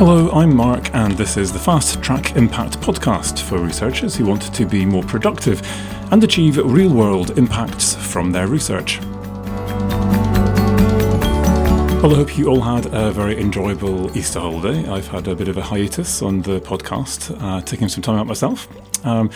Hello, I'm Mark, and this is the Fast Track Impact podcast for researchers who want to be more productive and achieve real world impacts from their research. Well, I hope you all had a very enjoyable Easter holiday. I've had a bit of a hiatus on the podcast, uh, taking some time out myself. Um,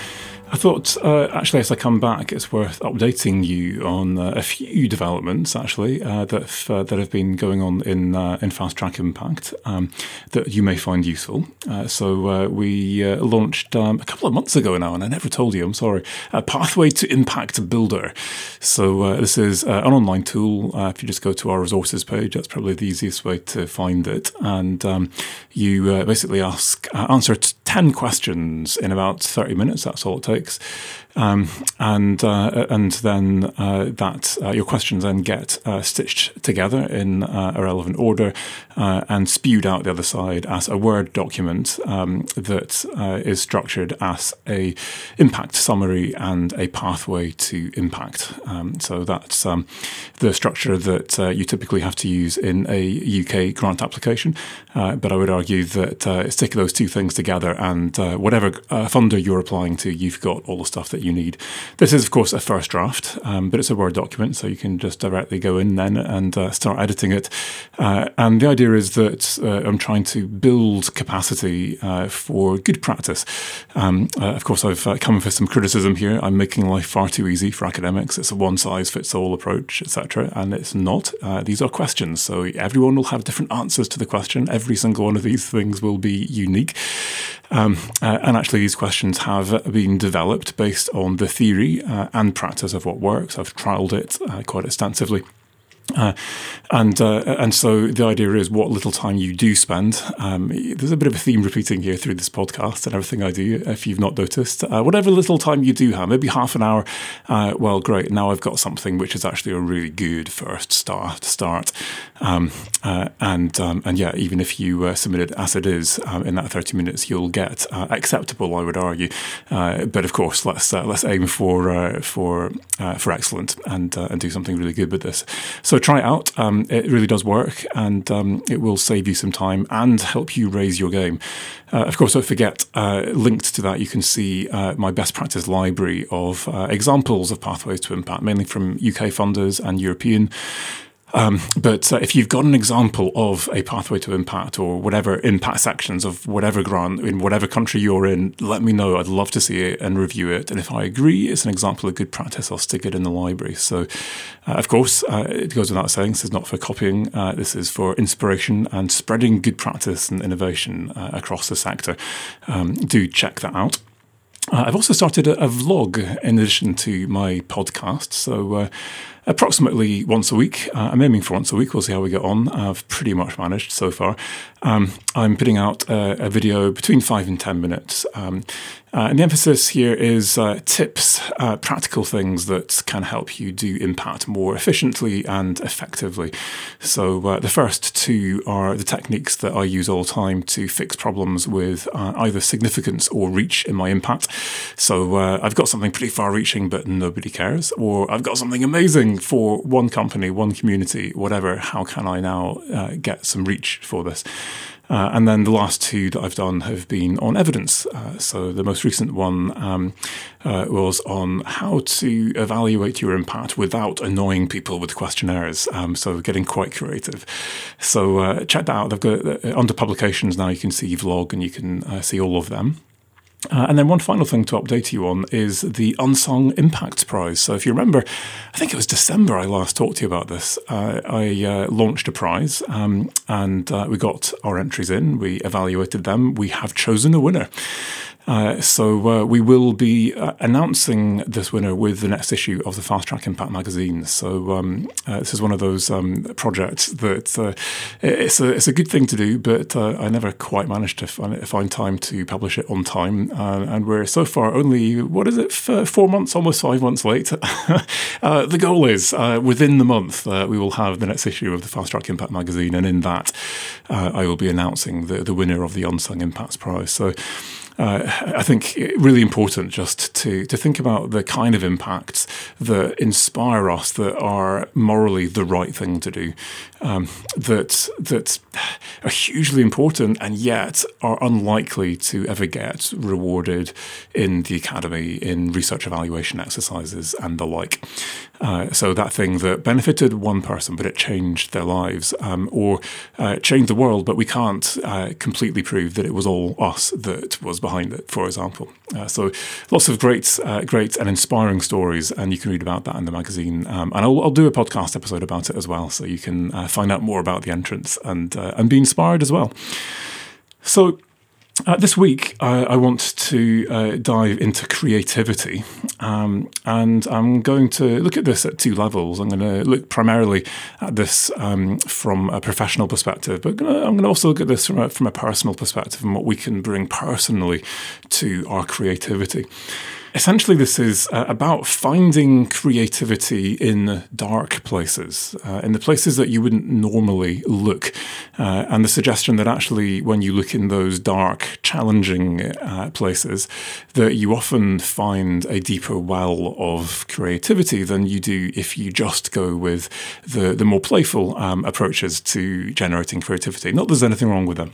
I thought, uh, actually, as I come back, it's worth updating you on uh, a few developments, actually, uh, that, have, uh, that have been going on in, uh, in Fast Track Impact um, that you may find useful. Uh, so, we launched um, a couple of months ago now, and I never told you, I'm sorry, a Pathway to Impact Builder. So, this is an online tool. if you just go to our resources page, that's probably the easiest way to find it. And um, you basically ask, answer 10 questions in about 30 minutes. That's all it takes topics. Um, and uh, and then uh, that uh, your questions then get uh, stitched together in uh, a relevant order and spewed out the other side as a Word document um, that is structured as a impact summary and a pathway to impact. Um, so that's um, the structure that you typically have to use in a UK grant application. but I would argue that stick those two things together and whatever funder you're applying to, you've got all the stuff that you need. This is, of course, a first draft, um, but it's a Word document, so you can just directly go in then and uh, start editing it. Uh, and the idea is that uh, I'm trying to build capacity uh, for good practice. Um, uh, of course, I've come for some criticism here. I'm making life far too easy for academics. It's a one size fits all approach, etc., and it's not. these are questions, so everyone will have different answers to the question. Every single one of these things will be unique. Um, uh, and actually, these questions have been developed based on the theory uh, and practice of what works. I've trialed it uh, quite extensively. Uh, and uh, and so the idea is what little time you do spend. Um, there's a bit of a theme repeating here through this podcast and everything I do. If you've not noticed, uh, whatever little time you do have, maybe half an hour. Uh, well, great. Now I've got something which is actually a really good first start. Start, um, uh, and um, and yeah, even if you uh, submit it as it is in that 30 minutes, you'll get acceptable. I would argue, but of course, let's let's aim for for for excellent and and do something really good with this. So try it out. Um, it really does work, and um, it will save you some time and help you raise your game. Uh, of course, don't forget, uh, linked to that, you can see uh, my best practice library of uh, examples of pathways to impact, mainly from UK funders and European. Um, but uh, if you've got an example of a pathway to impact or whatever impact sections of whatever grant in whatever country you're in, let me know. I'd love to see it and review it. And if I agree it's an example of good practice, I'll stick it in the library. So, uh, of course, uh, it goes without saying, this is not for copying. Uh, this is for inspiration and spreading good practice and innovation uh, across the sector. Um, do check that out. Uh, I've also started a, a, vlog in addition to my podcast. So, approximately once a week. Uh, I'm aiming for once a week. We'll see how we get on. I've pretty much managed so far. Um, I'm putting out a, a, video between five and 10 minutes. Um, uh, and the emphasis here is uh, tips, uh, practical things that can help you do impact more efficiently and effectively. So, uh, the first two are the techniques that I use all the time to fix problems with uh, either significance or reach in my impact. So, uh, I've got something pretty far reaching, but nobody cares, or I've got something amazing for one company, one community, whatever. How can I now get some reach for this? Uh, and then the last two that I've done have been on evidence. Uh, so the most recent one um, uh, was on how to evaluate your impact without annoying people with questionnaires. Um, so getting quite creative. So uh, check that out. They've got uh, under publications now. You can see vlog and you can uh, see all of them. Uh, and then one final thing to update you on is the Unsung Impact Prize. So if you remember, I think it was December I last talked to you about this. Uh, I uh, launched a prize um, and uh, we got our entries in, we evaluated them, we have chosen a winner. Uh, so uh, we will be uh, announcing this winner with the next issue of the Fast Track Impact magazine. So um, uh, this is one of those um, projects that uh, it's a it's a good thing to do, but I never quite managed to find, find, time to publish it on time, and we're so far only what is it four months, almost five months late. the goal is within the month we will have the next issue of the Fast Track Impact magazine, and in that I will be announcing the the winner of the Unsung Impacts Prize. So. Uh, I think really important just to to think about the kind of impacts that inspire us that are morally the right thing to do, um, that that are hugely important and yet are unlikely to ever get rewarded in the academy in research evaluation exercises and the like. Uh, so that thing that benefited one person but it changed their lives, um, or uh, changed the world, but we can't uh, completely prove that it was all us that was behind it. For example, uh, so lots of great, uh, great and inspiring stories, and you can read about that in the magazine. Um, and I'll, I'll, do a podcast episode about it as well, so you can find out more about the entrance and and be inspired as well. So uh, this week, I, I want to uh, dive into creativity, um, and I'm going to look at this at two levels. I'm going to look primarily at this um, from a professional perspective, but I'm going to also look at this from a, from a personal perspective and what we can bring personally to our creativity. Essentially, this is uh, about finding creativity in dark places, uh, in the places that you wouldn't normally look. Uh, and the suggestion that actually, when you look in those dark, challenging uh, places, that you often find a deeper well of creativity than you do if you just go with the, the more playful um, approaches to generating creativity. Not that there's anything wrong with them.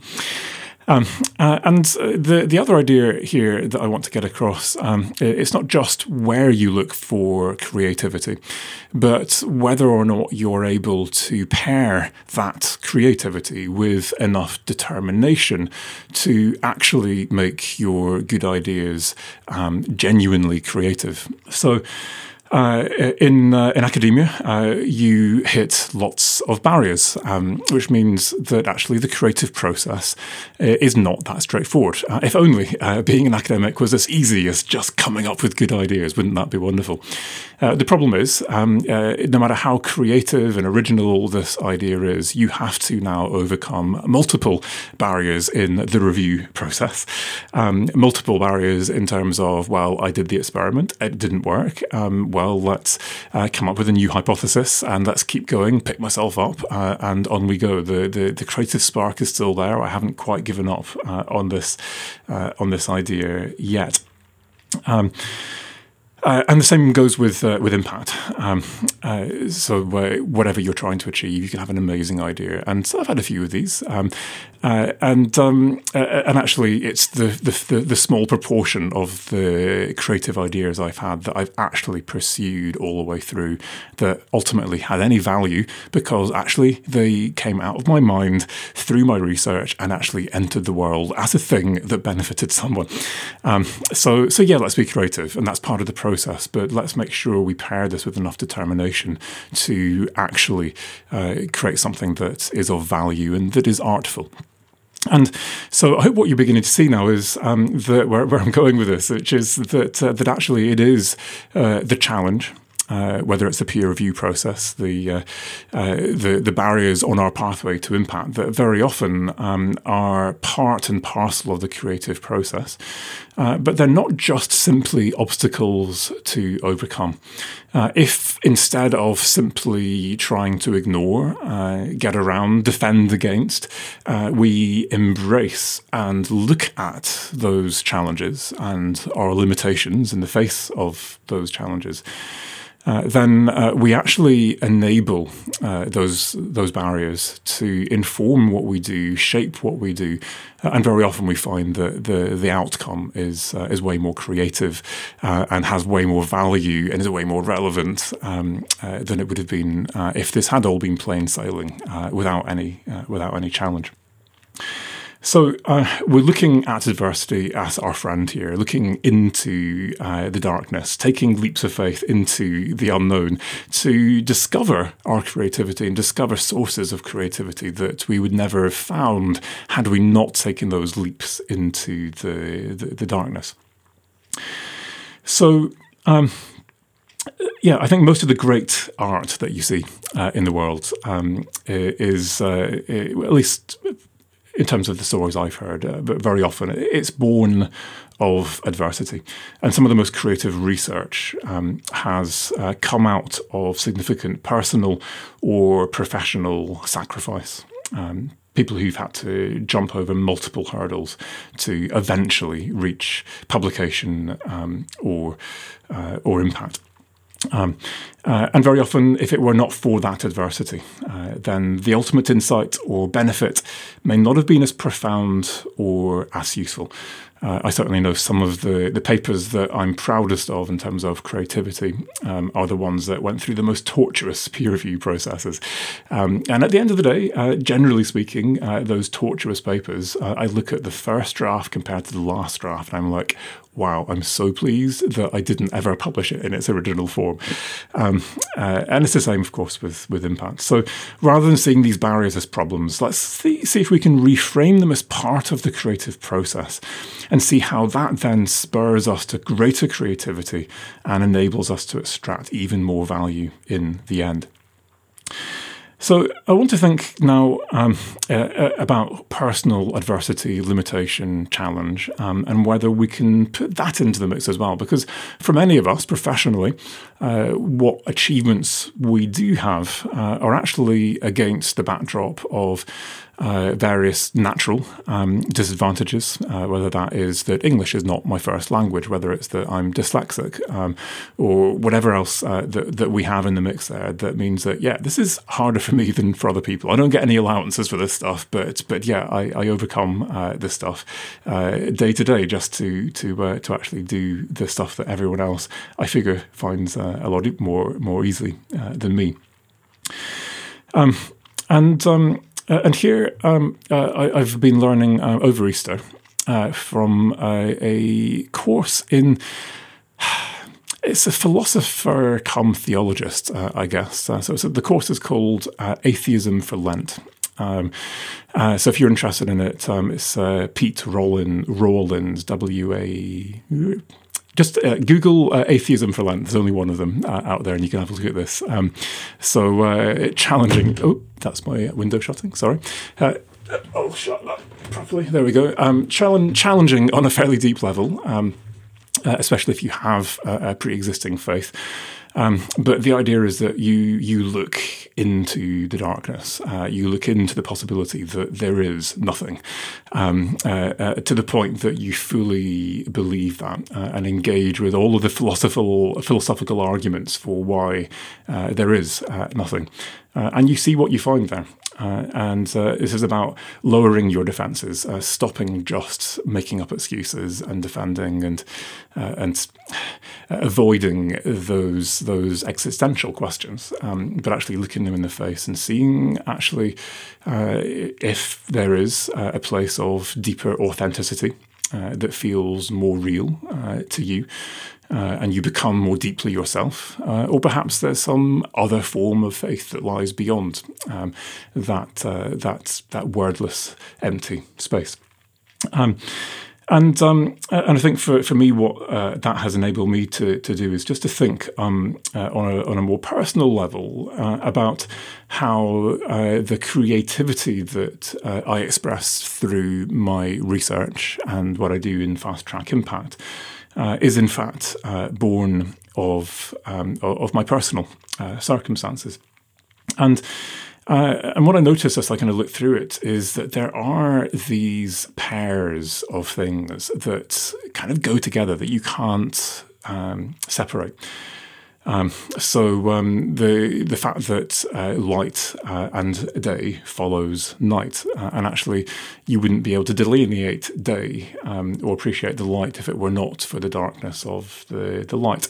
Um, uh, and uh, the the other idea here that I want to get across, um, it's not just where you look for creativity, but whether or not you're able to pair that creativity with enough determination to actually make your good ideas um, genuinely creative. So. Uh, in uh, in academia, uh, you hit lots of barriers, um, which means that actually the creative process uh, is not that straightforward. Uh, if only uh, being an academic was as easy as just coming up with good ideas, wouldn't that be wonderful? the problem is, um, no matter how creative and original this idea is, you have to now overcome multiple barriers in the review process. Um, multiple barriers in terms of, well, I did the experiment, it didn't work. Um, well, let's uh, come up with a new hypothesis and let's keep going, pick myself up, uh, and on we go. The, the, the creative spark is still there. I haven't quite given up uh, on this uh, on this idea yet. Um, uh, and the same goes with uh, with impact. Um, uh, so whatever you're trying to achieve, you can have an amazing idea, and so I've had a few of these. Um, uh, and um, uh, and actually, it's the, the, the small proportion of the creative ideas I've had that I've actually pursued all the way through that ultimately had any value because actually they came out of my mind through my research and actually entered the world as a thing that benefited someone. Um, so so yeah, let's be creative, and that's part of the process. But let's make sure we pair this with enough determination to actually uh, create something that is of value and that is artful. And so I hope what you're beginning to see now is um, that where, where, I'm going with this, which is that uh, that actually it is uh, the challenge uh, whether it's the peer review process, the, uh, uh, the, the barriers on our pathway to impact that very often um, are part and parcel of the creative process. Uh, but they're not just simply obstacles to overcome. Uh, if instead of simply trying to ignore, get around, defend against, we embrace and look at those challenges and our limitations in the face of those challenges, uh, then uh, we actually enable uh, those those barriers to inform what we do, shape what we do, uh, and very often we find that the the outcome is uh, is way more creative and has way more value and is way more relevant um, than it would have been if this had all been plain sailing without any without any challenge. So uh, we're looking at adversity as our friend here, looking into uh, the darkness, taking leaps of faith into the unknown to discover our creativity and discover sources of creativity that we would never have found had we not taken those leaps into the, the, the darkness. So, um, yeah, I think most of the great art that you see uh, in the world um, is, uh, at least in terms of the stories I've heard, uh, but very often it's born of adversity. And some of the most creative research um, has uh, come out of significant personal or professional sacrifice. Um, people who've had to jump over multiple hurdles to eventually reach publication um, or uh, or impact. Um, uh, and very often, if it were not for that adversity, uh, then the ultimate insight or benefit may not have been as profound or as useful. Uh, I certainly know some of the, the papers that I'm proudest of in terms of creativity um, are the ones that went through the most torturous peer review processes. Um, and at the end of the day, uh, generally speaking, uh, those torturous papers, uh, I look at the first draft compared to the last draft, and I'm like, wow, I'm so pleased that I didn't ever publish it in its original form. Um, uh, and it's the same, of course, with, with impact. So rather than seeing these barriers as problems, let's see, see if we can reframe them as part of the creative process and see how that then spurs us to greater creativity and enables us to extract even more value in the end. So I want to think now um, uh, uh, about personal adversity, limitation, challenge, um, and whether we can put that into the mix as well. Because for many of us professionally, uh, what achievements we do have uh, are actually against the backdrop of uh, various natural um, disadvantages, uh, whether that is that English is not my first language, whether it's that I'm dyslexic, um, or whatever else uh, that, that we have in the mix there that means that, yeah, this is harder for me than for other people. I don't get any allowances for this stuff, but but yeah, I, I overcome this stuff day to day just to to to actually do the stuff that everyone else I figure finds a lot more more easily than me. Um, and um, uh, and here um, uh, I, have been learning uh, over Easter uh, from a course in. It's a philosopher come theologist, uh, I guess. Uh, so, so, the course is called Atheism for Lent. Um, so if you're interested in it, um, it's Pete Rowland, Rollins, W A just uh, Google uh, atheism for Lent. There's only one of them uh, out there, and you can have a look at this. Um, so uh, challenging. Oh, that's my window shutting. Sorry. Uh, oh, shut that properly. There we go. Um, challenging on a fairly deep level, um, uh, especially if you have a pre-existing faith. Um, but the idea is that you you look into the darkness, uh, you look into the possibility that there is nothing, um, uh, uh, to the point that you fully believe that uh, and engage with all of the philosophical philosophical arguments for why uh, there is uh, and you see what you find there. Uh, and uh, this is about lowering your defenses, uh, stopping just making up excuses and defending and uh, and avoiding those those existential questions, um, but actually looking them in the face and seeing actually uh, if there is a place of deeper authenticity uh, that feels more real uh, to you. Uh, and you become more deeply yourself, uh, or perhaps there's some other form of faith that lies beyond um, that uh, that that wordless, empty space. Um, and um, and I think for, for me, what uh, that has enabled me to, to do is just to think um, uh, on, a, on a more personal level uh, about how uh, the creativity that uh, I express through my research and what I do in Fast Track Impact uh, is in fact born of um, of my personal circumstances, and uh, and what I noticed as I kind of looked through it is that there are these pairs of things that kind of go together that you can't um, separate. Um, so um, the the fact that uh, light uh, and day follows night, uh, and actually you wouldn't be able to delineate day um, or appreciate the light if it were not for the darkness of the the light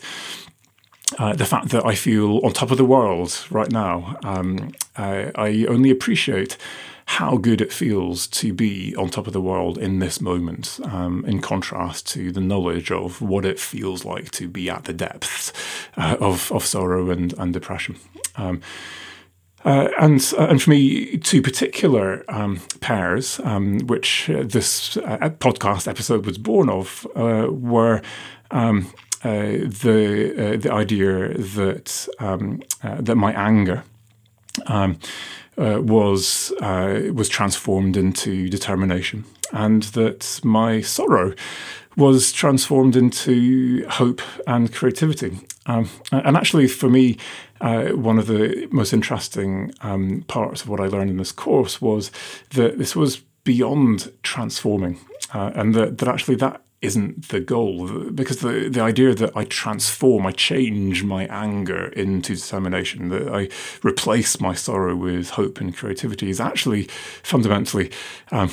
uh, the fact that I feel on top of the world right now. Um, I, I only appreciate how good it feels to be on top of the world in this moment, um, in contrast to the knowledge of what it feels like to be at the depths uh, of, of sorrow and, and depression. Um, uh, and uh, and for me, two particular um, pairs, um, which uh, this uh, podcast episode was born of, uh, were um, the uh, the idea that um, uh, that my anger um, was was transformed into determination, and that my sorrow was transformed into hope and creativity. Um, and actually, for me, uh, one of the most interesting um, parts of what I learned in this course was that this was beyond transforming, uh, and that, that actually that isn't the goal because the the idea that I transform, I change my anger into determination, that I replace my sorrow with hope and creativity is actually fundamentally um,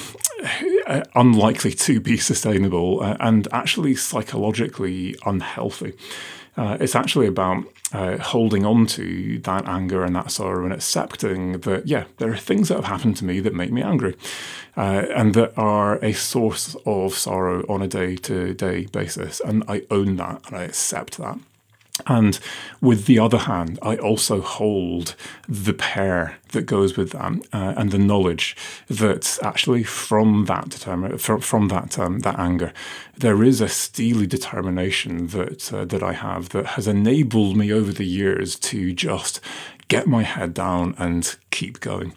unlikely to be sustainable uh, and actually psychologically unhealthy. Uh, it's actually about uh, holding on to that anger and that sorrow and accepting that, yeah, there are things that have happened to me that make me angry uh, and that are a source of sorrow on a day to day basis. And I own that and I accept that. And with the other hand, I also hold the pair that goes with that, uh, and the knowledge that actually from that determine from, from that um, that anger, there is a steely determination that uh, that I have that has enabled me over the years to just get my head down and keep going.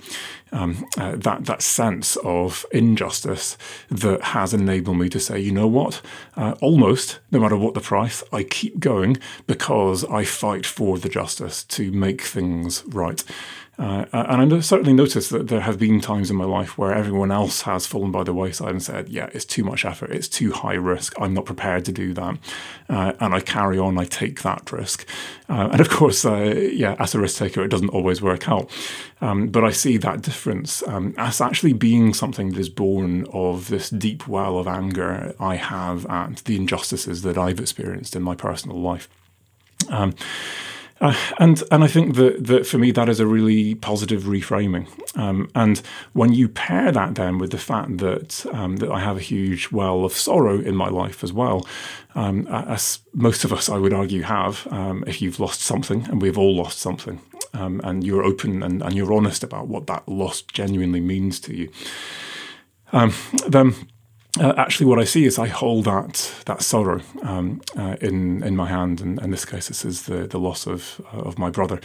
Um, uh, that that sense of injustice that has enabled me to say, you know what, uh, almost no matter what the price, I keep going because I fight for the justice to make things right. Uh, and I certainly noticed that there have been times in my life where everyone else has fallen by the wayside and said, yeah, it's too much effort, it's too high risk, I'm not prepared to do that. Uh, and I carry on, I take that risk. Uh, and of course, uh, yeah, as a risk taker, it doesn't always work out. Um, but I see that difference um, as actually being something that is born of this deep well of anger I have at the injustices that I've experienced in my personal life. Um, uh, and and I think that that for me that is a really positive reframing. Um, and when you pair that then with the fact that um, that I have a huge well of sorrow in my life as well, um, as most of us I would argue have, um, if you've lost something, and we've all lost something, um, and you're open and, and you're honest about what that loss genuinely means to you, um, then uh, actually, what I see is I hold that that sorrow um, uh, in in my hand, and in this case, this is the the loss of uh, of my brother.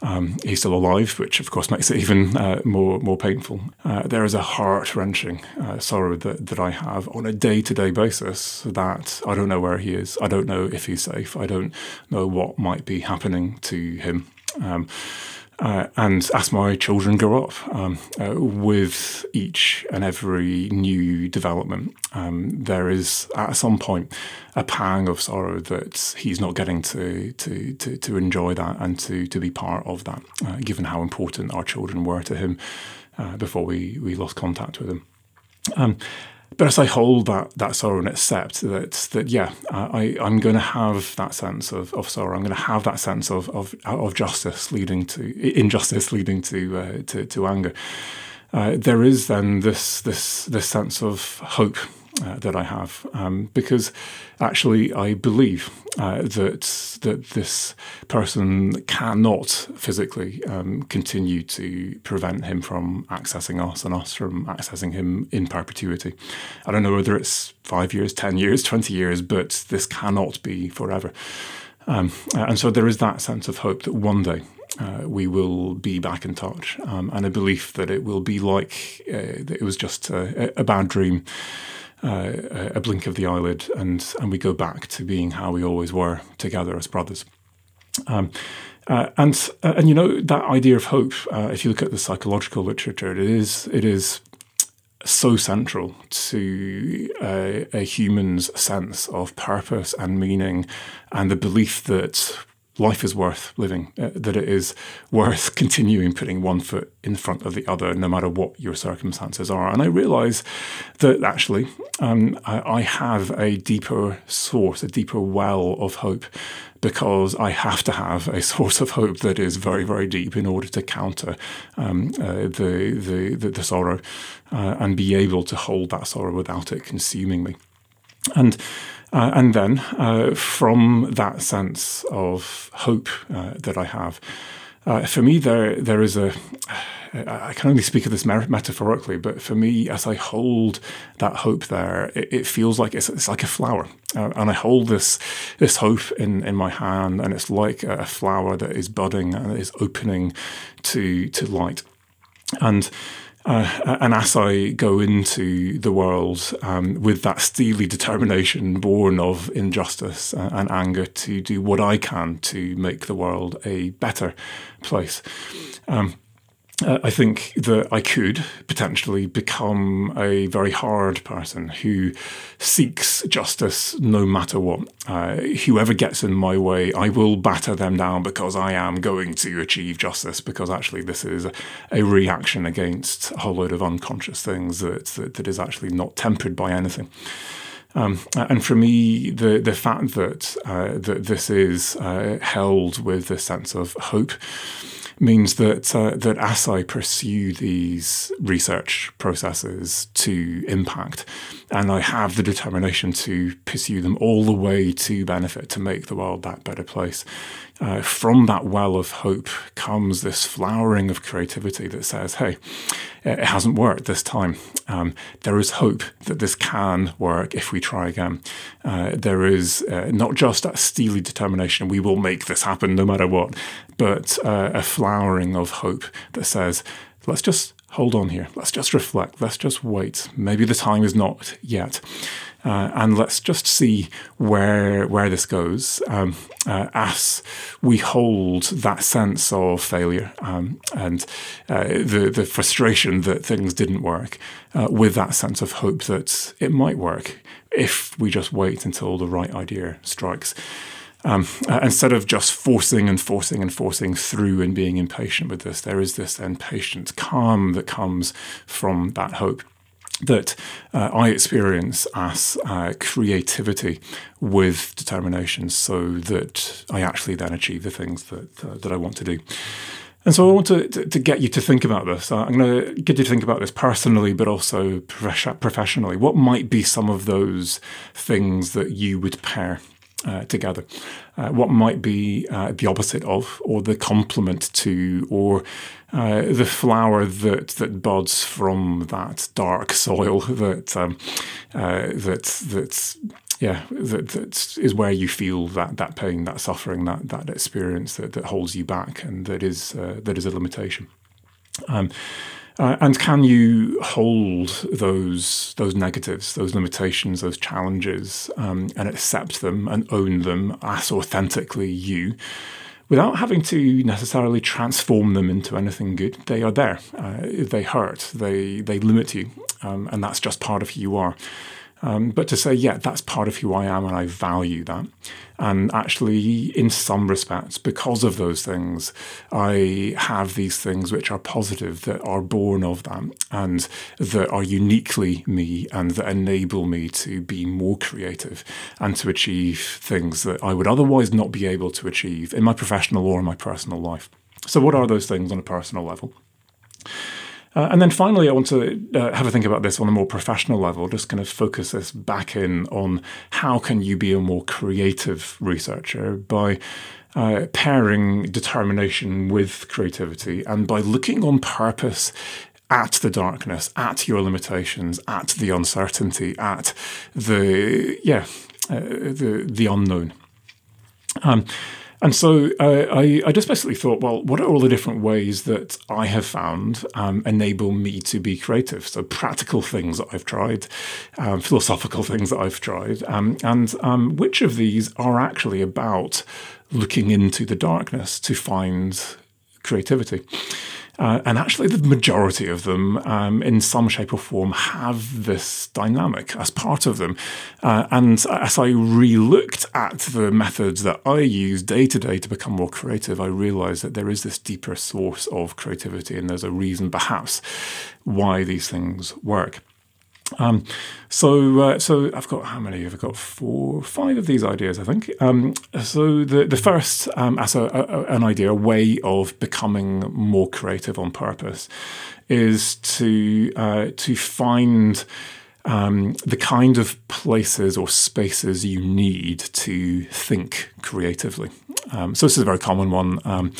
Um, he's still alive, which of course makes it even uh, more more painful. Uh, there is a heart wrenching uh, sorrow that that I have on a day to day basis. That I don't know where he is. I don't know if he's safe. I don't know what might be happening to him. Um, uh, and as my children grow up, um, uh, with each and every new development, um, there is at some point a pang of sorrow that he's not getting to to to, to enjoy that and to to be part of that, uh, given how important our children were to him uh, before we we lost contact with him. Um, but as I hold that that sorrow and accept that that yeah, I I'm going to have that sense of, of sorrow. I'm going to have that sense of of, of justice leading to injustice leading to uh, to, to anger. Uh, there is then this this this sense of hope uh, that I have, um, because actually I believe uh, that that this person cannot physically um, continue to prevent him from accessing us and us from accessing him in perpetuity. I don't know whether it's five years, ten years, twenty years, but this cannot be forever. Um, and so there is that sense of hope that one day uh, we will be back in touch, um, and a belief that it will be like uh, it was just a, a bad dream uh, a blink of the eyelid, and and we go back to being how we always were together as brothers. Um, uh, and uh, and you know that idea of hope. Uh, if you look at the psychological literature, it is it is so central to uh, a human's sense of purpose and meaning, and the belief that life is worth living, uh, that it is worth continuing putting one foot in front of the other, no matter what your circumstances are. And I realize that actually um, I, I, have a deeper source, a deeper well of hope. Because I have to have a source of hope that is very, very deep in order to counter um, uh, the, the, the, the sorrow uh, and be able to hold that sorrow without it consuming me. And uh, and then uh, from that sense of hope uh, that I have, uh, for me, there there is a. I can only speak of this metaphorically, but for me, as I hold that hope there, it, it feels like it's, it's like a flower, uh, and I hold this this hope in, in my hand, and it's like a flower that is budding and is opening to to light, and Uh, as I go into the world um, with that steely determination born of injustice and anger to do what I can to make the world a better place. Um, uh, I think that I could potentially become a very hard person who seeks justice no matter what. Uh, whoever gets in my way, I will batter them down because I am going to achieve justice, because actually this is a, reaction against a whole load of unconscious things that, that, that is actually not tempered by anything. Um, and for me, the the fact that uh, that this is uh, held with this sense of hope means that uh, that as I pursue these research processes to impact, and I have the determination to pursue them all the way to benefit, to make the world that better place, uh, from that well of hope comes this flowering of creativity that says, "Hey, it hasn't worked this time. Um, there is hope that this can work if we try again. Uh, there is uh, not just that steely determination, we will make this happen no matter what, but uh, a flowering of hope that says, let's just hold on here. Let's just reflect. Let's just wait. Maybe the time is not yet. Uh, and let's just see where where this goes um, uh, as we hold that sense of failure um, and uh, the the frustration that things didn't work uh, with that sense of hope that it might work if we just wait until the right idea strikes. Um, uh, instead of just forcing and forcing and forcing through and being impatient with this, there is this then patient calm that comes from that hope that uh, I experience as uh, creativity with determination, so that I actually then achieve the things that uh, that I want to do. And so I want to, to, to, get you to think about this. Uh, I'm going to get you to think about this personally, but also professionally. What might be some of those things that you would pair uh, together. Uh, what might be uh, the opposite of, or the complement to, or uh, the flower that that buds from that dark soil that um, uh, that that yeah that that is where you feel that that pain, that suffering, that that experience that, that holds you back, and that is uh, that is a limitation. Um, uh, and can you hold those those negatives, those limitations, those challenges, um, and accept them and own them as authentically you, without having to necessarily transform them into anything good? They are there. Uh, they hurt. They they limit you, um, and that's just part of who you are. Um, but to say, yeah, that's part of who I am and I value that. And actually, in some respects, because of those things, I have these things which are positive that are born of that and that are uniquely me and that enable me to be more creative and to achieve things that I would otherwise not be able to achieve in my professional or in my personal life. So, what are those things on a personal level? Uh, and then finally, I want to uh, have a think about this on a more professional level, just kind of focus this back in on how can you be a more creative researcher by uh, pairing determination with creativity and by looking on purpose at the darkness, at your limitations, at the uncertainty, at the yeah, uh, the the unknown. Um, and so I, I, just basically thought, well, what are all the different ways that I have found um, enable me to be creative? So practical things that I've tried, um, philosophical things that I've tried, um, and um, which of these are actually about looking into the darkness to find creativity? Uh, and actually, the majority of them, um, in some shape or form, have this dynamic as part of them. Uh, and as I re looked at the methods that I use day to day to become more creative, I realized that there is this deeper source of creativity, and there's a reason perhaps why these things work. Um, so, uh, so I've got how many? I've got four, five of these ideas, I think. Um, so the the first, um, as a, a, an idea, a way of becoming more creative on purpose, is to uh, to find. Um, the kind of places or spaces you need to think creatively. Um, so this is a very common one. Um,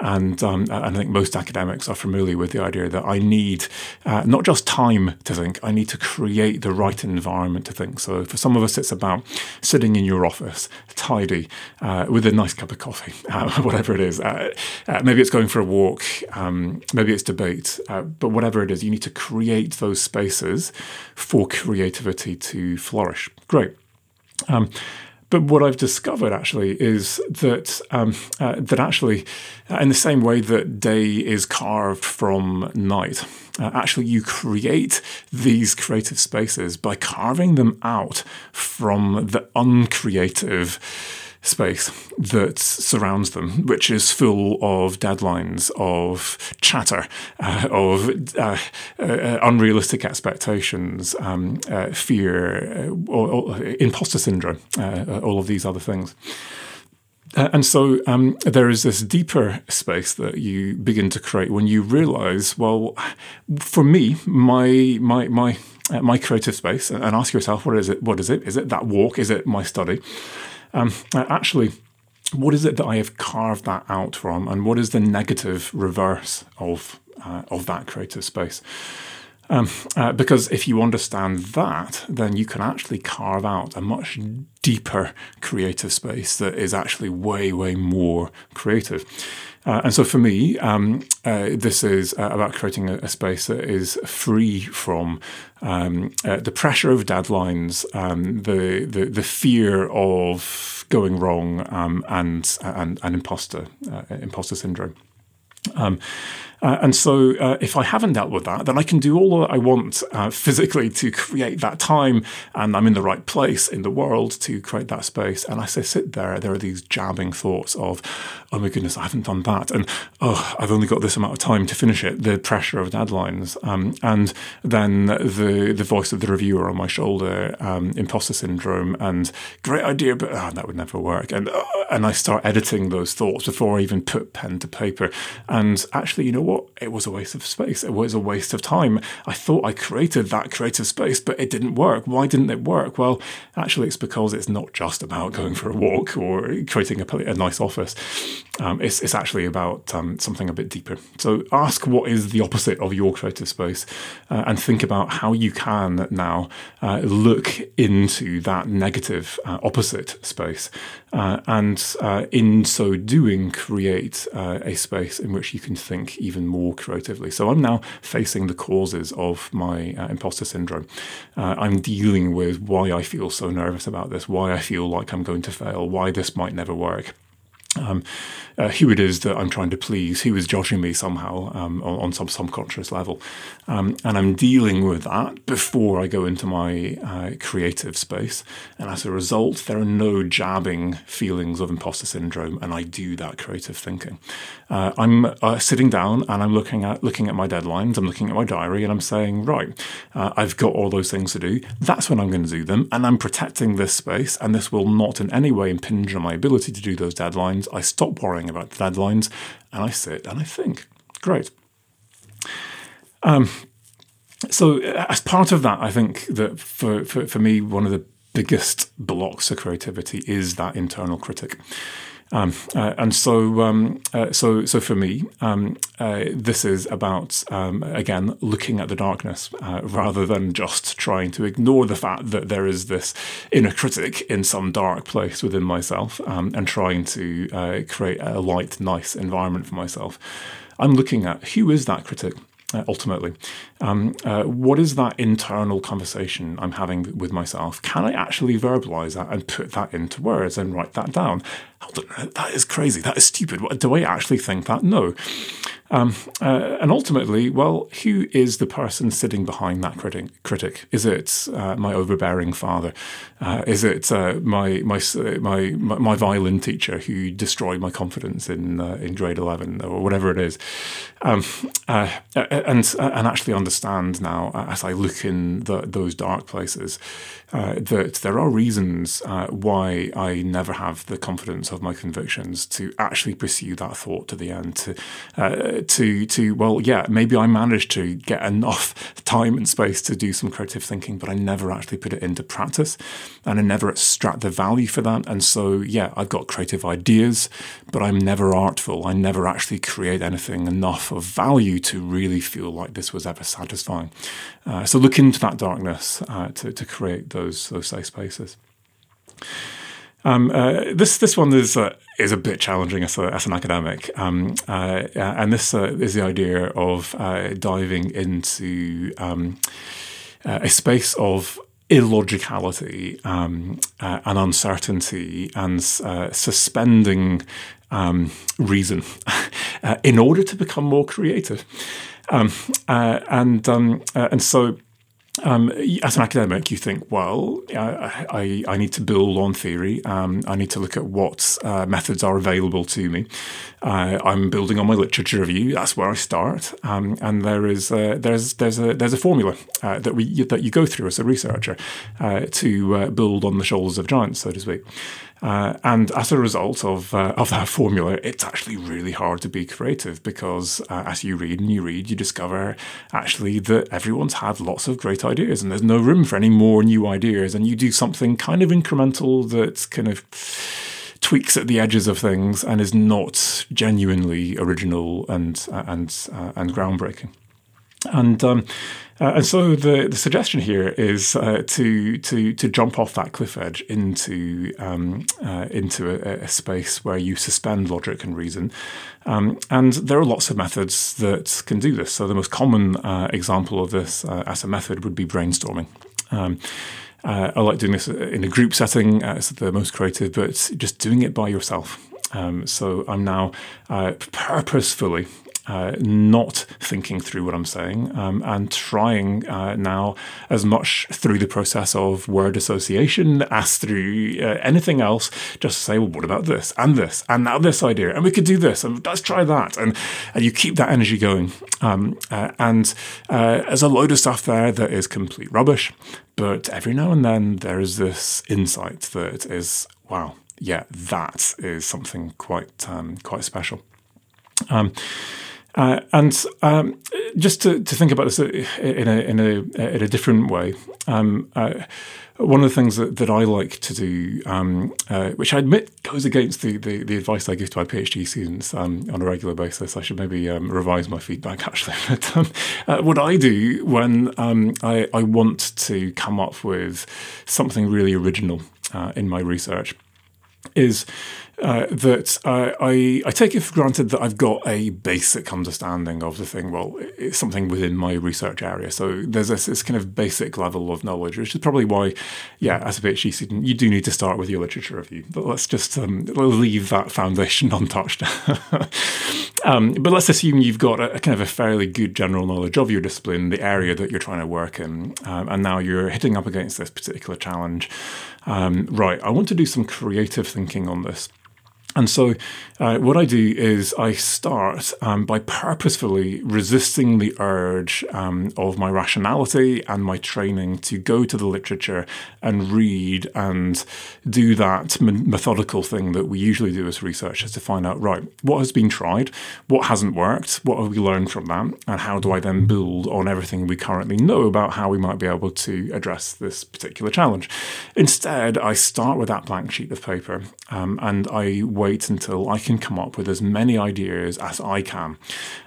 And, um, and I think most academics are familiar with the idea that I need uh, not just time to think, I need to create the right environment to think. So for some of us, it's about sitting in your office, tidy, uh, with a nice cup of coffee, uh, whatever it is. Uh, uh, maybe it's going for a walk, um, maybe it's debate, uh, but whatever it is, you need to create those spaces for creativity to flourish. Great. Um, but what I've discovered actually is that um, uh, that actually, uh, in the same way that day is carved from night, uh, actually you create these creative spaces by carving them out from the uncreative space that surrounds them, which is full of deadlines, of chatter, uh, of uh, uh, unrealistic expectations, um, uh, fear, uh, or, or imposter syndrome, uh, all of these other things. and so um, there is this deeper space that you begin to create when you realize, well, for me, my my my my creative space, and ask yourself, what is it? What is it? Is it that walk? Is it my study? Um, actually, what is it that I have carved that out from, and what is the negative reverse of uh, of that creative space? Um, uh, because if you understand that, then you can actually carve out a much deeper creative space that is actually way, way more creative. Uh, and so for me, um, uh, this is uh, about creating a, a, space that is free from um, uh, the pressure of deadlines, um, the, the, the fear of going wrong, um, and, and and imposter uh, imposter syndrome. Um, uh, and so, uh, if I haven't dealt with that, then I can do all that I want uh, physically to create that time, and I'm in the right place in the world to create that space. And as I sit there, there are these jabbing thoughts of, "Oh my goodness, I haven't done that," and "Oh, I've only got this amount of time to finish it." The pressure of deadlines, um, and then the the voice of the reviewer on my shoulder, um, imposter syndrome, and great idea, but oh, that would never work. And uh, and I start editing those thoughts before I even put pen to paper. And actually, you know what? It was a waste of space. It was a waste of time. I thought I created that creative space, but it didn't work. Why didn't it work? Well, actually, it's because it's not just about going for a walk or creating a, a nice office. Um, it's, it's actually about um, something a bit deeper. So ask what is the opposite of your creative space uh, and think about how you can now uh, look into that negative uh, opposite space. Uh, and uh, in so doing, create uh, a space in which you can think even more creatively. So I'm now facing the causes of my uh, imposter syndrome. Uh, I'm dealing with why I feel so nervous about this, why I feel like I'm going to fail, why this might never work um, uh, who it is that I'm trying to please, who is judging me somehow um, on, on, some subconscious level. Um, and I'm dealing with that before I go into my uh, creative space. And as a result, there are no jabbing feelings of imposter syndrome, and I do that creative thinking. Uh, I'm uh, sitting down and I'm looking at looking at my deadlines. I'm looking at my diary, and I'm saying, right, uh, I've got all those things to do. That's when I'm going to do them, and I'm protecting this space, and this will not in any way impinge on my ability to do those deadlines I stop worrying about the deadlines and I sit and I think. Great. Um, so, as part of that, I think that for, for, for me, one of the biggest blocks of creativity is that internal critic. Um, uh, and so, um, uh, so, so for me, um, uh, this is about um, again looking at the darkness uh, rather than just trying to ignore the fact that there is this inner critic in some dark place within myself, um, and trying to uh, create a light, nice environment for myself. I'm looking at who is that critic uh, ultimately. Um, uh, what is that internal conversation I'm having with myself? Can I actually verbalize that and put that into words and write that down? Hold on, That is crazy. That is stupid. Do I actually think that? No. Um, uh, and ultimately, well, who is the person sitting behind that critic? critic? Is it uh, my overbearing father? Uh, is it uh, my, my, my my violin teacher who destroyed my confidence in uh, in grade eleven or whatever it is? Um, uh, and and actually understand now as I look in the, those dark places uh, that there are reasons uh, why I never have the confidence of my convictions to actually pursue that thought to the end. To, uh, to, to well, yeah, maybe I managed to get enough time and space to do some creative thinking, but I never actually put it into practice, and I never extract the value for that. And so, yeah, I've got creative ideas, but I'm never artful. I never actually create anything enough of value to really feel like this was ever satisfying. Uh, so look into that darkness uh, to, to create those those safe spaces. Um, uh, this this one is uh, is a bit challenging as, a, as an academic, um, uh, and this uh, is the idea of diving into um, a space of illogicality um, uh, and uncertainty and uh, suspending um, reason uh, in order to become more creative. Um, uh, and uh, and so um, as an academic, you think, well, I, I, need to build on theory. Um, I need to look at what uh, methods are available to me. Uh, I'm building on my literature review. That's where I start. Um, and there is a, there's there's a there's a formula uh, that we that you go through as a researcher uh, to uh, build on the shoulders of giants, so to speak. Uh, and as a result of uh, of that formula, it's actually really hard to be creative because uh, as you read and you read, you discover actually that everyone's had lots of great ideas, and there's no room for any more new ideas. And you do something kind of incremental that kind of tweaks at the edges of things and is not genuinely original and uh, and uh, and groundbreaking. And um, uh, and so the, the suggestion here is uh, to to to jump off that cliff edge into um, uh, into a, a, space where you suspend logic and reason, um, and there are lots of methods that can do this. So the most common uh, example of this uh, as a method would be brainstorming. Um, uh, I like doing this in a group setting. it's the most creative, but just doing it by yourself. Um, so I'm now purposefully uh, not thinking through what I'm saying um, and trying uh, now as much through the process of word association as through uh, anything else, just say, well, what about this and this and now this idea and we could do this and let's try that and and you keep that energy going. Um, uh, and uh, there's a load of stuff there that is complete rubbish, but every now and then there is this insight that is wow, yeah, that is something quite um, quite special. Um, uh, and um, just to, to think about this in a in a in a different way, um, uh, one of the things that, that I like to do, um, uh, which I admit goes against the, the, the, advice I give to my PhD students um, on a regular basis, I should maybe um, revise my feedback actually. but um, uh, what I do when um, I, I want to come up with something really original uh, in my research is uh, that uh, I, I take it for granted that I've got a basic understanding of the thing. Well, it's something within my research area. So there's this, this kind of basic level of knowledge, which is probably why, yeah, as a PhD student, you do need to start with your literature review. But let's just um, leave that foundation untouched. um, but let's assume you've got a, a, kind of a fairly good general knowledge of your discipline, the area that you're trying to work in, um, and now you're hitting up against this particular challenge. Um, right, I want to do some creative thinking on this. And so, uh, what I do is I start um, by purposefully resisting the urge um, of my rationality and my training to go to the literature and read and do that methodical thing that we usually do as researchers to find out, right, what has been tried, what hasn't worked, what have we learned from that, and how do I then build on everything we currently know about how we might be able to address this particular challenge. Instead, I start with that blank sheet of paper um, and I wait until I can come up with as many ideas as I can.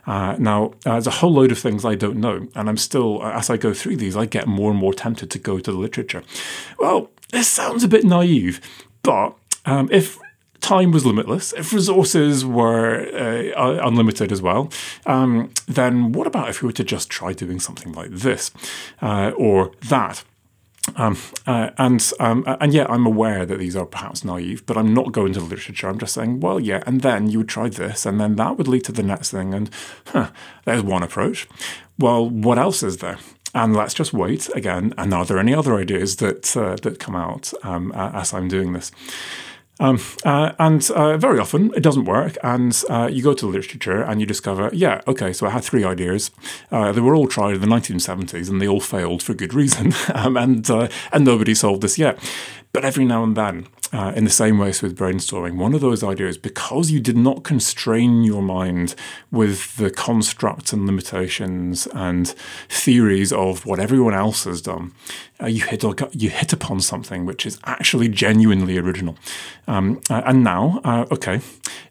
Uh, now, uh, there's a whole load of things I don't know, and I'm still, as I go through these, I get more and more tempted to go to the literature. Well, this sounds a bit naive, but um, if time was limitless, if resources were uh, unlimited as well, um, then what about if we were to just try doing something like this uh, or that? Um, uh, and um, and yeah, I'm aware that these are perhaps naive, but I'm not going to the literature. I'm just saying, well, yeah, and then you would try this, and then that would lead to the next thing, and huh, there's one approach. Well, what else is there? And let's just wait again. And are there any other ideas that uh, that come out um, as I'm doing this? Um, uh, and uh, very often it doesn't work, and uh, you go to the literature and you discover, yeah, okay, so I had three ideas. Uh, they were all tried in the 1970s, and they all failed for good reason, um, and uh, and nobody solved this yet. But every now and then, uh, in the same way as with brainstorming, one of those ideas, because you did not constrain your mind with the constructs and limitations and theories of what everyone else has done, uh, you hit you hit upon something which is actually genuinely original. Um, uh, and now, uh, okay,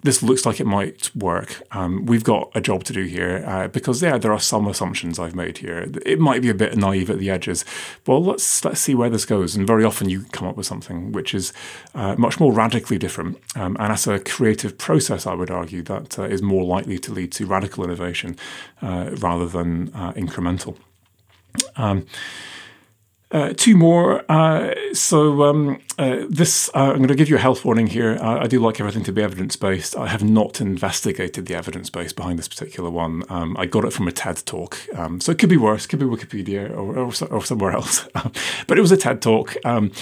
this looks like it might work. Um, we've got a job to do here uh, because yeah, there are some assumptions I've made here. It might be a bit naive at the edges. Well, let's let's see where this goes. And very often you come up with something which is uh, much more radically different. Um, and as a creative process, I would argue that uh, is more likely to lead to radical innovation uh, rather than uh, incremental. Um, uh, two more. Uh, so um, uh, this, uh, I'm going to give you a health warning here. I do like everything to be evidence based. I have not investigated the evidence base behind this particular one. Um, I got it from a TED talk, um, so it could be worse. Could be Wikipedia or, or, or somewhere else. but it was a TED talk. Um,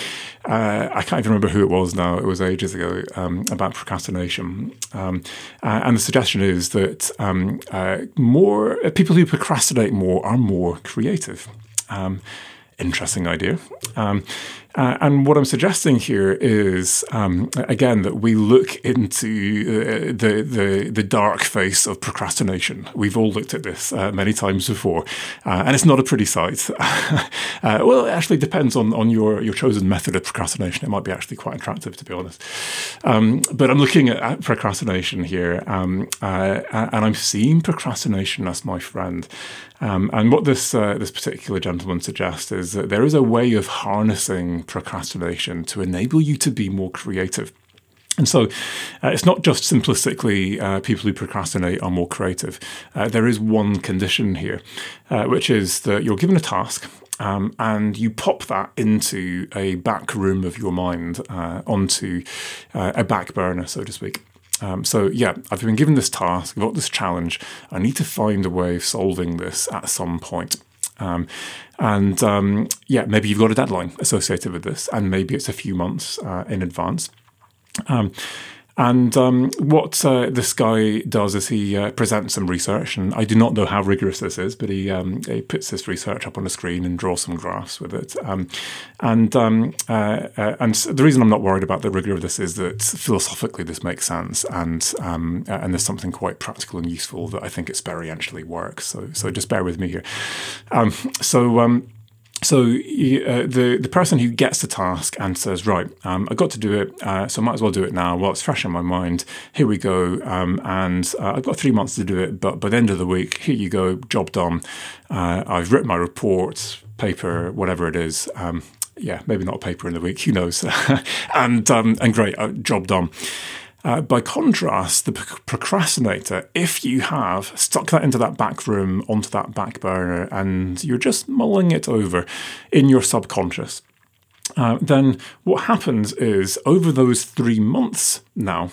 uh, I can't even remember who it was now. It was ages ago um, about procrastination, um, and the suggestion is that more people who procrastinate more are more creative. Um, interesting idea. Um, uh, and what I'm suggesting here is, um, again, that we look into uh, the, the, the dark face of procrastination. We've all looked at this uh, many times before, uh, and it's not a pretty sight. Uh, well, it actually depends on, on your, your chosen method of procrastination. It might be actually quite attractive, to be honest. Um, but I'm looking at, at procrastination here, um, uh, and I'm seeing procrastination as my friend. Um, and what this this particular gentleman suggests is that there is a way of harnessing procrastination to enable you to be more creative. And so uh, it's not just simplistically uh, people who procrastinate are more creative. Uh, there is one condition here, uh, which is that you're given a task um, and you pop that into a back room of your mind, uh, onto uh, a back burner, so to speak. Um, so, yeah, I've been given this task, I've got this challenge. I need to find a way of solving this at some point. Um, and um, yeah, maybe you've got a deadline associated with this, and maybe it's a few months uh, in advance. Um, and um, what uh, this guy does is he uh, presents some research, and I do not know how rigorous this is, but he, um, he puts this research up on the screen and draws some graphs with it. Um, and um, uh, uh, and the reason I'm not worried about the rigor of this is that philosophically this makes sense, and um, uh, and there's something quite practical and useful that I think experientially works. So so just bear with me here. Um, so so uh, the the person who gets the task and says, right, um, I've got to do it, uh, so I might as well do it now while it's fresh in my mind. Here we go, um, and uh, I've got three months to do it, but by the end of the week, here you go, job done. Uh, I've written my report, paper, whatever it is. Um, yeah, maybe not a paper in the week, who knows? and um, and great, uh, job done. Uh, by contrast, the procrastinator, if you have stuck that into that back room, onto that back burner, and you're just mulling it over in your subconscious, uh, then what happens is over those three months now,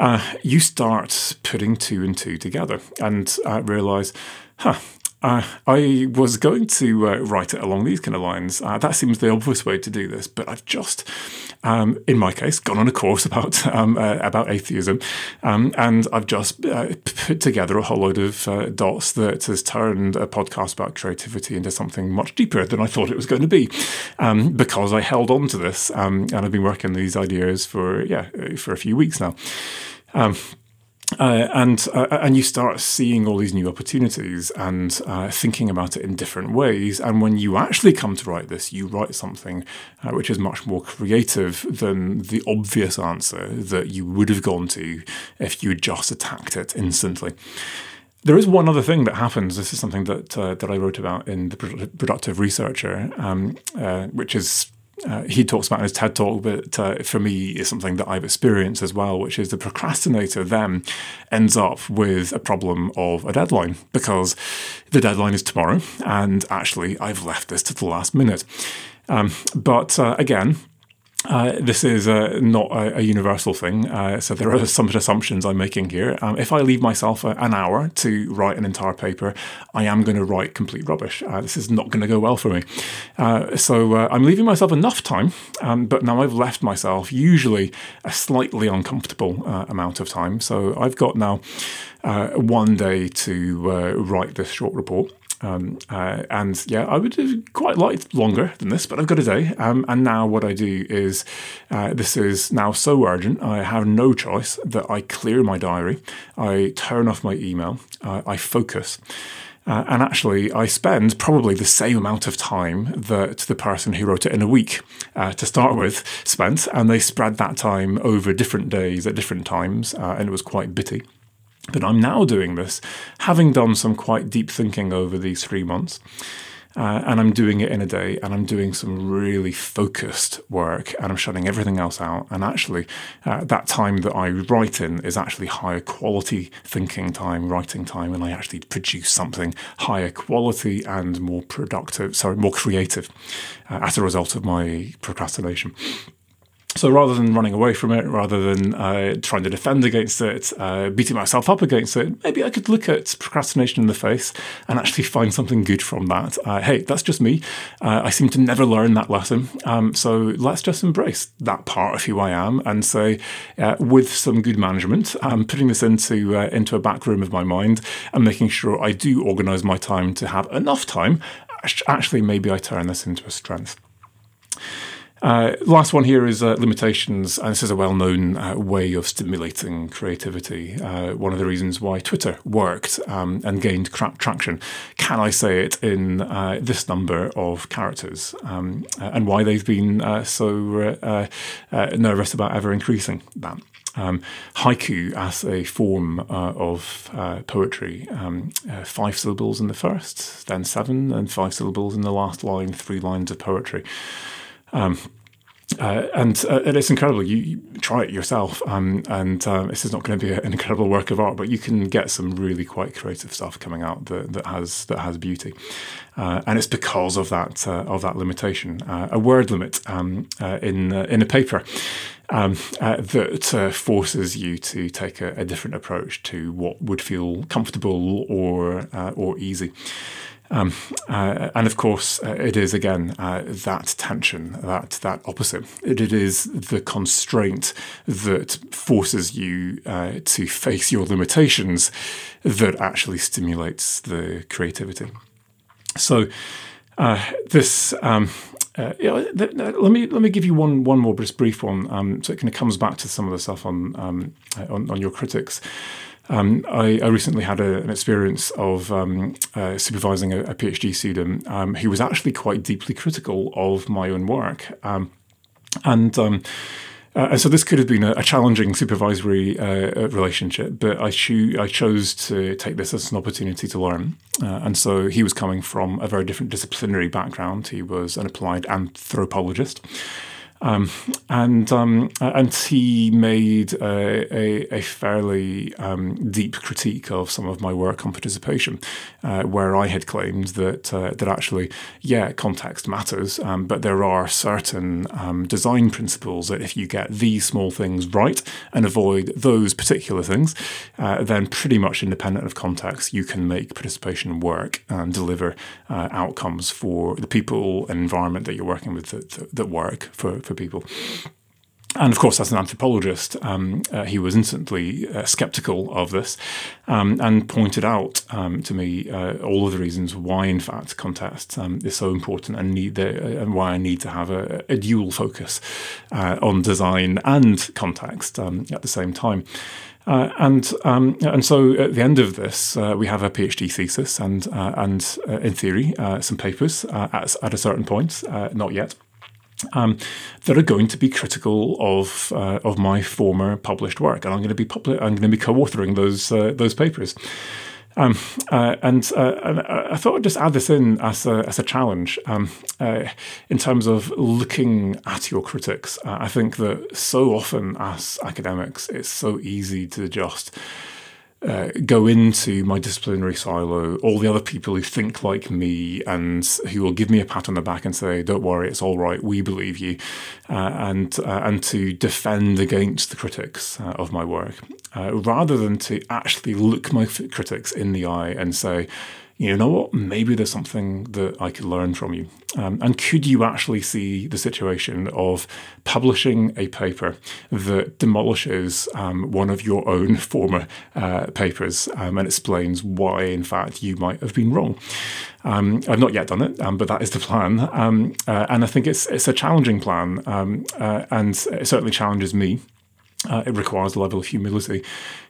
uh, you start putting two and two together and uh, realize, huh, uh, I was going to uh, write it along these kind of lines. Uh, that seems the obvious way to do this, but I've just, um, in my case, gone on a course about um, uh, about atheism, um, and I've just uh, put together a whole load of uh, dots that has turned a podcast about creativity into something much deeper than I thought it was going to be, um, because I held on to this, um, and I've been working these ideas for yeah for a few weeks now. Uh, and uh, and you start seeing all these new opportunities and uh, thinking about it in different ways. And when you actually come to write this, you write something uh, which is much more creative than the obvious answer that you would have gone to if you had just attacked it instantly. There is one other thing that happens. This is something that uh, that I wrote about in the Productive Researcher, um, uh, which is uh, he talks about in his TED talk, but uh, for me is something that I've experienced as well, which is the procrastinator then ends up with a problem of a deadline because the deadline is tomorrow, and actually I've left this to the last minute. Um, but uh, again, uh, this is uh, not a, a, universal thing, uh, so there are some assumptions I'm making here. Um, if I leave myself a, an hour to write an entire paper, I am going to write complete rubbish. Uh, this is not going to go well for me. Uh, so uh, I'm leaving myself enough time, um, but now I've left myself usually a slightly uncomfortable amount of time. So I've got now one day to write this short report. Um, uh, and yeah, I would have quite liked longer than this, but I've got a day. Um, and now what I do is uh, this is now so urgent, I have no choice that I clear my diary, I turn off my email, uh, I focus. Uh, and actually, I spend probably the same amount of time that the person who wrote it in a week uh, to start with spent, and they spread that time over different days at different times, uh, and it was quite bitty. But I'm now doing this, having done some quite deep thinking over these three months. Uh, and I'm doing it in a day, and I'm doing some really focused work, and I'm shutting everything else out. And actually, uh, that time that I write in is actually higher quality thinking time, writing time, and I actually produce something higher quality and more productive, sorry, more creative uh, as a result of my procrastination. So rather than running away from it, rather than uh, trying to defend against it, uh, beating myself up against it, maybe I could look at procrastination in the face and actually find something good from that. Uh, hey, that's just me. Uh, I seem to never learn that lesson. Um, so let's just embrace that part of who I am and say, uh, with some good management, I'm putting this into uh, into a back room of my mind and making sure I do organise my time to have enough time. Actually, maybe I turn this into a strength. Uh, last one here is uh, limitations, and this is a well-known uh, way of stimulating creativity. Uh, one of the reasons why Twitter worked um, and gained traction. Can I say it in uh, this number of characters, um, uh, and why they've been so nervous about ever increasing that? Um, haiku as a form uh, of uh, poetry. Um, uh, five syllables in the first, then seven, and five syllables in the last line, three lines of poetry. Um, uh, and, uh, it's incredible. You, you, try it yourself, um, and um, this is not going to be an incredible work of art, but you can get some really quite creative stuff coming out that, that has that has beauty, uh, and it's because of that uh, of that limitation, uh, a word limit um, uh, in in a paper. Um, that forces you to take a, a, different approach to what would feel comfortable or or easy. Um, uh, and of course, uh, it is again uh, that tension, that that opposite. It, it is the constraint that forces you uh, to face your limitations that actually stimulates the creativity. So, uh, this. Um, uh, let me let me give you one one more just brief one. Um, so it kind of comes back to some of the stuff on um, on, on your critics. Um, I, I, recently had a, an experience of um, uh, supervising a, a, PhD student um, who was actually quite deeply critical of my own work. Um, and, um, uh, and so this could have been a, a challenging supervisory uh, uh, relationship, but I, cho- I, chose to take this as an opportunity to learn. Uh, and so he was coming from a very different disciplinary background. He was an applied anthropologist. Um, and um, and he made a, a, a fairly um, deep critique of some of my work on participation, uh, where I had claimed that uh, that actually, yeah, context matters, um, but there are certain um, design principles that if you get these small things right and avoid those particular things, uh, then pretty much independent of context, you can make participation work and deliver uh, outcomes for the people and environment that you're working with that, that, that work for for people. And of course, as an anthropologist, um, uh, he was instantly uh, skeptical of this um, and pointed out um, to me uh, all of the reasons why, in fact, context um, is so important and need the, uh, and why I need to have a, a dual focus uh, on design and context um, at the same time. Uh, and um, and so at the end of this, uh, we have a PhD thesis and uh, and in theory some papers at, at a certain point, not yet, um, that are going to be critical of uh, of my former published work, and I'm going to be public, I'm going to be co-authoring those uh, those papers. Um, uh, and, uh, and, I thought I'd just add this in as a, as a challenge um, uh, in terms of looking at your critics. I think that so often as academics, it's so easy to just uh, go into my disciplinary silo, all the other people who think like me and who will give me a pat on the back and say, "Don't worry, it's all right. We believe you," uh, and uh, and to defend against the critics uh, of my work, uh, rather than to actually look my critics in the eye and say, you know what, maybe there's something that I could learn from you. Um, and could you actually see the situation of publishing a paper that demolishes um, one of your own former uh, papers um, and explains why, in fact, you might have been wrong? Um, I've not yet done it, um, but that is the plan. Um, uh, and I think it's, it's a challenging plan, uh, and it certainly challenges me. Uh, it requires a level of humility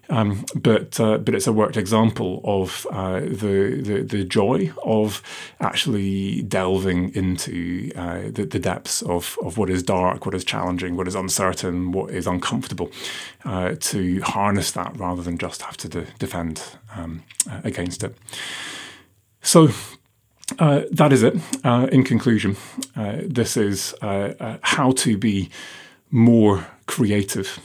um, but uh, but it's a worked example of uh, the, the, the joy of actually delving into uh, the, the, depths of, of what is dark, what is challenging, what is uncertain, what is uncomfortable, uh, to harness that rather than just have to de- defend um, against it. So. Uh, that is it. Uh, in conclusion, this is how to be more creative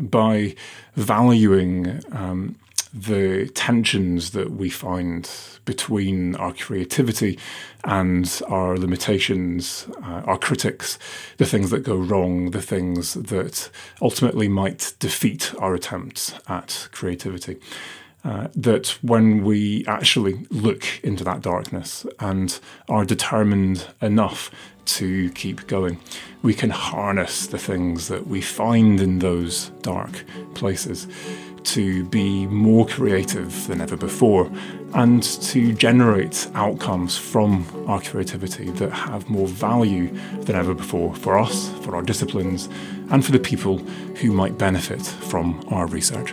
by valuing um, the tensions that we find between our creativity and our limitations, uh, our critics, the things that go wrong, the things that ultimately might defeat our attempts at creativity. Uh, that when we actually look into that darkness and are determined enough to keep going. We can harness the things that we find in those dark places to be more creative than ever before and to generate outcomes from our creativity that have more value than ever before for us, for our disciplines, and for the people who might benefit from our research.